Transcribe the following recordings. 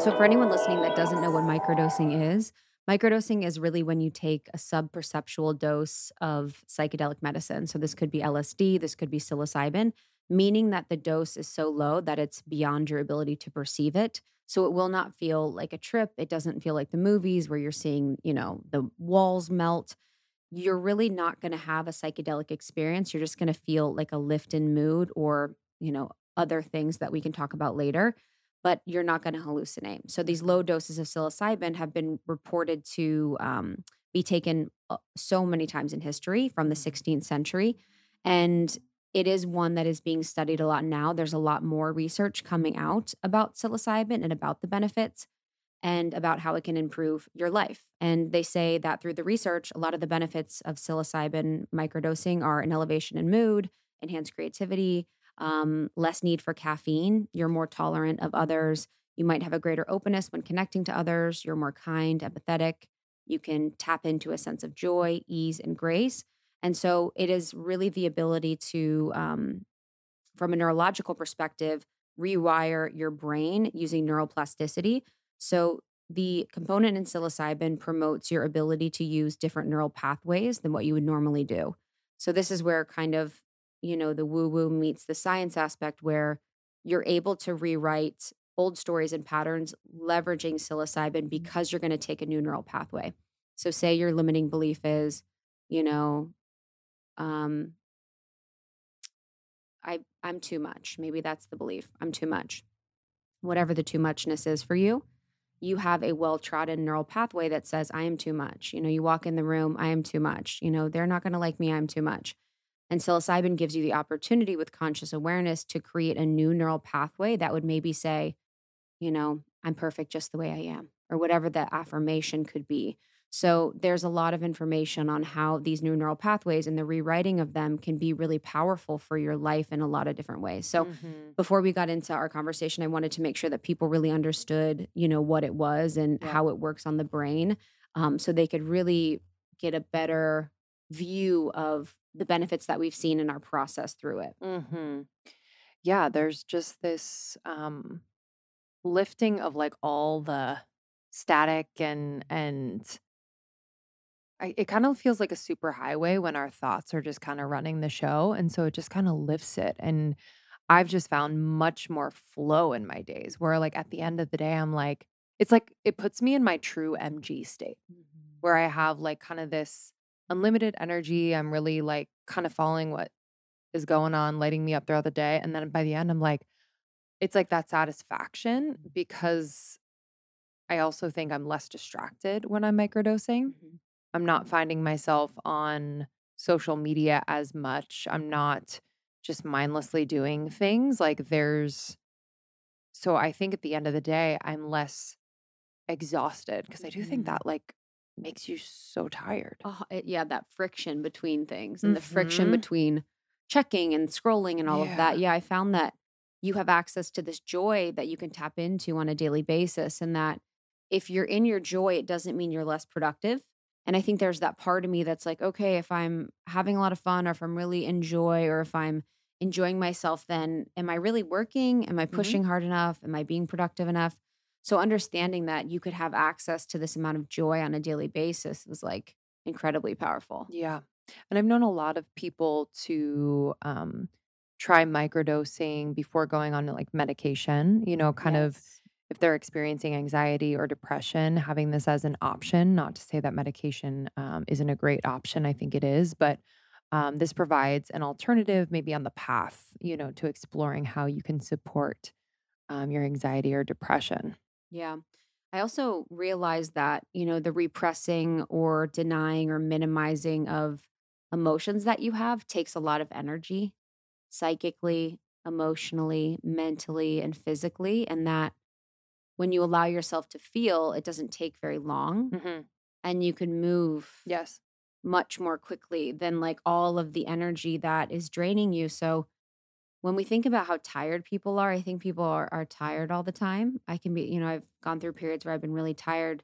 And so, for anyone listening that doesn't know what microdosing is, microdosing is really when you take a subperceptual dose of psychedelic medicine. So, this could be LSD, this could be psilocybin, meaning that the dose is so low that it's beyond your ability to perceive it. So, it will not feel like a trip. It doesn't feel like the movies where you're seeing, you know, the walls melt. You're really not going to have a psychedelic experience. You're just going to feel like a lift in mood or, you know, other things that we can talk about later but you're not going to hallucinate. So these low doses of psilocybin have been reported to um, be taken uh, so many times in history from the 16th century, and it is one that is being studied a lot now. There's a lot more research coming out about psilocybin and about the benefits and about how it can improve your life. And they say that through the research, a lot of the benefits of psilocybin microdosing are an elevation in mood, enhanced creativity, um, less need for caffeine. You're more tolerant of others. You might have a greater openness when connecting to others. You're more kind, empathetic. You can tap into a sense of joy, ease, and grace. And so it is really the ability to, um, from a neurological perspective, rewire your brain using neuroplasticity. So the component in psilocybin promotes your ability to use different neural pathways than what you would normally do. So this is where kind of you know, the woo woo meets the science aspect where you're able to rewrite old stories and patterns leveraging psilocybin mm-hmm. because you're going to take a new neural pathway. So, say your limiting belief is, you know, um, I I'm too much. Maybe that's the belief. I'm too much. Whatever the too muchness is for you, you have a well trodden neural pathway that says I am too much. You know, you walk in the room, I am too much. You know, they're not going to like me. I'm too much. And psilocybin gives you the opportunity with conscious awareness to create a new neural pathway that would maybe say, you know, I'm perfect just the way I am, or whatever the affirmation could be. So there's a lot of information on how these new neural pathways and the rewriting of them can be really powerful for your life in a lot of different ways. So mm-hmm. before we got into our conversation, I wanted to make sure that people really understood, you know, what it was and yeah. how it works on the brain, um, so they could really get a better view of the benefits that we've seen in our process through it. hmm Yeah, there's just this um lifting of like all the static and and I, it kind of feels like a super highway when our thoughts are just kind of running the show and so it just kind of lifts it and I've just found much more flow in my days where like at the end of the day I'm like it's like it puts me in my true MG state Mhm. where I have like kind of this unlimited energy. I'm really like kind of following what is going on, lighting me up throughout the day. And then by the end, I'm like, it's like that satisfaction because I also think I'm less distracted when I'm microdosing. Mhm. I'm not finding myself on social media as much. I'm not just mindlessly doing things. Like there's, so I think at the end of the day, I'm less exhausted because I do think Mhm. that like makes you so tired. Oh, it, yeah, that friction between things and the friction Mhm. between checking and scrolling and all of that. Yeah. Yeah, I found that you have access to this joy that you can tap into on a daily basis. And that if you're in your joy, it doesn't mean you're less productive. And I think there's that part of me that's like, okay, if I'm having a lot of fun or if I'm really enjoy or if I'm enjoying myself, then am I really working? Am I Mhm. pushing hard enough? Am I being productive enough? So understanding that you could have access to this amount of joy on a daily basis was like incredibly powerful. Yeah. And I've known a lot of people to um try microdosing before going on to like medication, you know, kind of if they're experiencing anxiety or depression, having this as an option, not to say that medication um, isn't a great option. I think it is, but um, this provides an alternative, maybe on the path, you know, to exploring how you can support um, your anxiety or depression. Yeah. I also realized that, you know, the repressing or denying or minimizing of emotions that you have takes a lot of energy psychically, emotionally, mentally, and physically. And that when you allow yourself to feel, it doesn't take very long hmm and you can move Yes. much more quickly than like all of the energy that is draining you. So, when we think about how tired people are, I think people are, are tired all the time. I can be, you know, I've gone through periods where I've been really tired.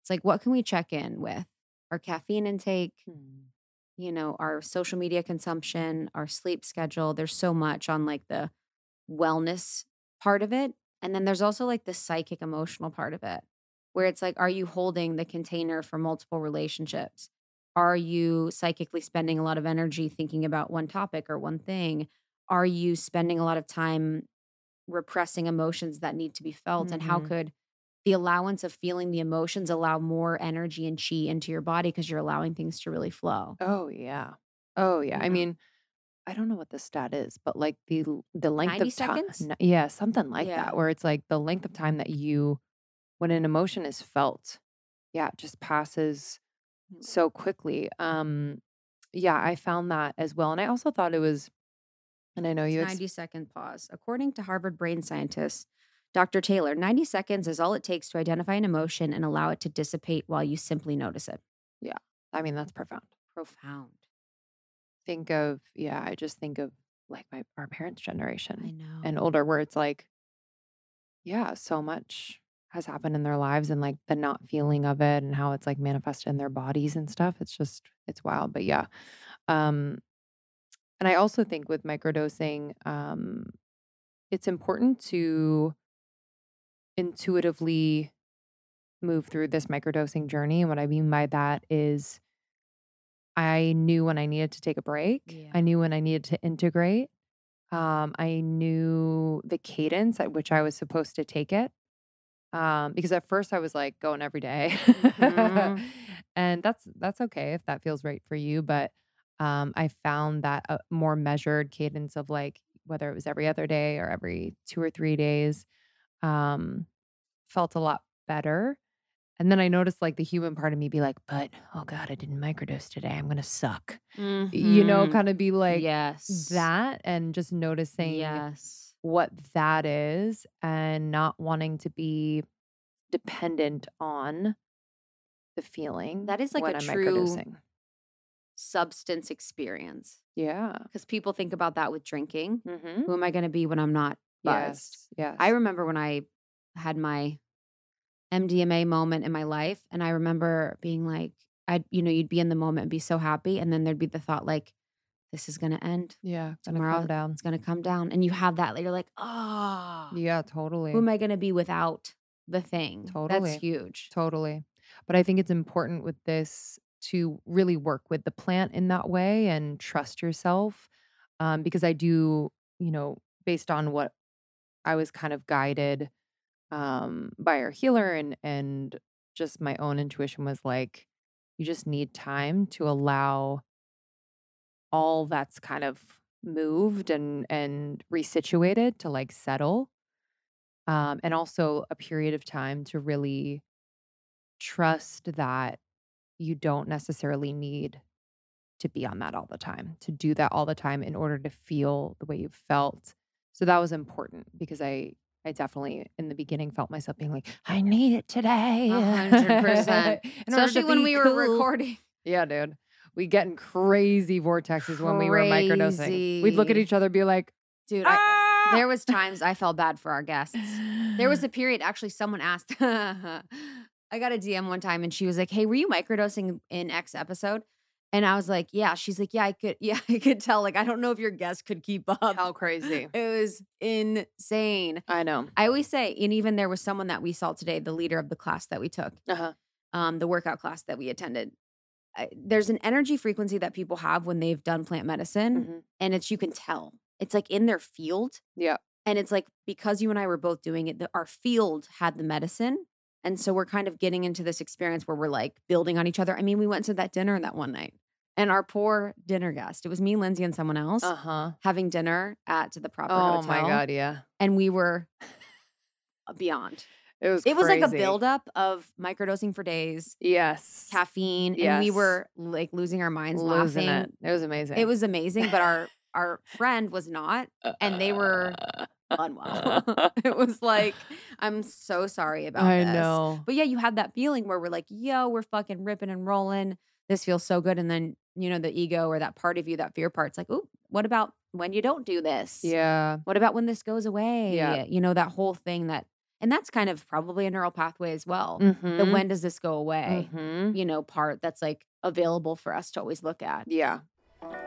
It's like, what can we check in with? Our caffeine intake, Mm. you know, our social media consumption, our sleep schedule. There's so much on like the wellness part of it. And then there's also like the psychic emotional part of it, where it's like, are you holding the container for multiple relationships? Are you psychically spending a lot of energy thinking about one topic or one thing? Are you spending a lot of time repressing emotions that need to be felt? And how Mhm. could the allowance of feeling the emotions allow more energy and chi into your body because you're allowing things to really flow? Oh, yeah. Oh, yeah. I mean, I don't know what the stat is, but like the the length 90 of time, seconds? yeah, something like Yeah. that, where it's like the length of time that you, when an emotion is felt, yeah, it just passes Mm. so quickly. Um, yeah, I found that as well, and I also thought it was, and I know you, ex- 90 second pause. According to Harvard brain scientists, Dr. Taylor, 90 seconds is all it takes to identify an emotion and allow it to dissipate while you simply notice it. Yeah. I mean, that's profound. Profound. Think of, yeah, I just think of like my our parents' generation. I know. and older where it's like yeah so much has happened in their lives and like the not feeling of it and how it's like manifested in their bodies and stuff it's just it's wild but yeah um and i also think with microdosing um it's important to intuitively move through this microdosing journey and what i mean by that is i knew when i needed to take a break Yeah. i knew when i needed to integrate um, I knew the cadence at which I was supposed to take it. Um, because at first I was like going every day. Mhm. and that's that's okay if that feels right for you. But um, I found that a more measured cadence of like whether it was every other day or every two or three days um, felt a lot better. And then I noticed like the human part of me be like, but oh God, I didn't microdose today. I'm gonna suck. You know, Mhm. kind of be like yes. that and just noticing Yes. what that is and not wanting to be dependent on the feeling That is like a I'm true- microdosing. Substance experience. Yeah. Because people think about that with drinking. Mm-hmm. Who am I going to be when I'm not buzzed? Yes. Yes. I remember when I had my MDMA moment in my life, and I remember being like, I, you know, you'd be in the moment and be so happy, and then there'd be the thought like, this is gonna end. yeah. Gonna Tomorrow calm down. it's gonna come down, and you have that. You're like, oh, Yeah. Totally. who am I gonna be without the thing? Totally. That's huge. Totally. But I think it's important with this to really work with the plant in that way and trust yourself. Um, because I do, you know, based on what I was kind of guided um, by our healer and and just my own intuition was like, you just need time to allow all that's kind of moved and and resituated to like settle um, and also a period of time to really trust that you don't necessarily need to be on that all the time, to do that all the time in order to feel the way you felt. So that was important because I I definitely in the beginning felt myself being like, I need it today. A hundred percent. In to Especially when we were recording. Yeah, dude. We get in crazy vortexes when we were microdosing. We'd look at each other be like, Dude, I, ah! there was times I felt bad for our guests. There was a period actually someone asked I got a DM one time and she was like, "Hey, were you microdosing in X episode?" And I was like, "Yeah." She's like, "Yeah, I could yeah, I could tell like I don't know if your guest could keep up." how crazy. It was insane. I know. I always say and even there was someone that we saw today, the leader of the class that we took, Uh-huh. um the workout class that we attended. I, there's an energy frequency that people have when they've done plant medicine Mhm. and it's you can tell. It's like in their field Yeah. and it's like because you and I were both doing it, the, our field had the medicine. And so we're kind of getting into this experience where we're like building on each other. I mean, we went to that dinner that one night and our poor dinner guest, it was me, Lindsey, and someone else Uh-huh. having dinner at the proper Oh hotel. my god, yeah. And we were beyond. It was It was like a buildup of microdosing for days, Yes. caffeine, and we were like losing our minds Losing laughing. it. It was amazing. It was amazing, but our our friend was not. and they were unwell. it was like, I'm so sorry about I this. know. But yeah, you had that feeling where we're like, yo, we're fucking ripping and rolling. This feels so good. And then, you know, the ego or that part of you, that fear part's like, ooh, what about when you don't do this? Yeah. What about when this goes away? Yeah. You know, that whole thing that, and that's kind of probably a neural pathway as well. The Mhm. when does this go away, Mhm. you know, part that's like available for us to always look at. Yeah.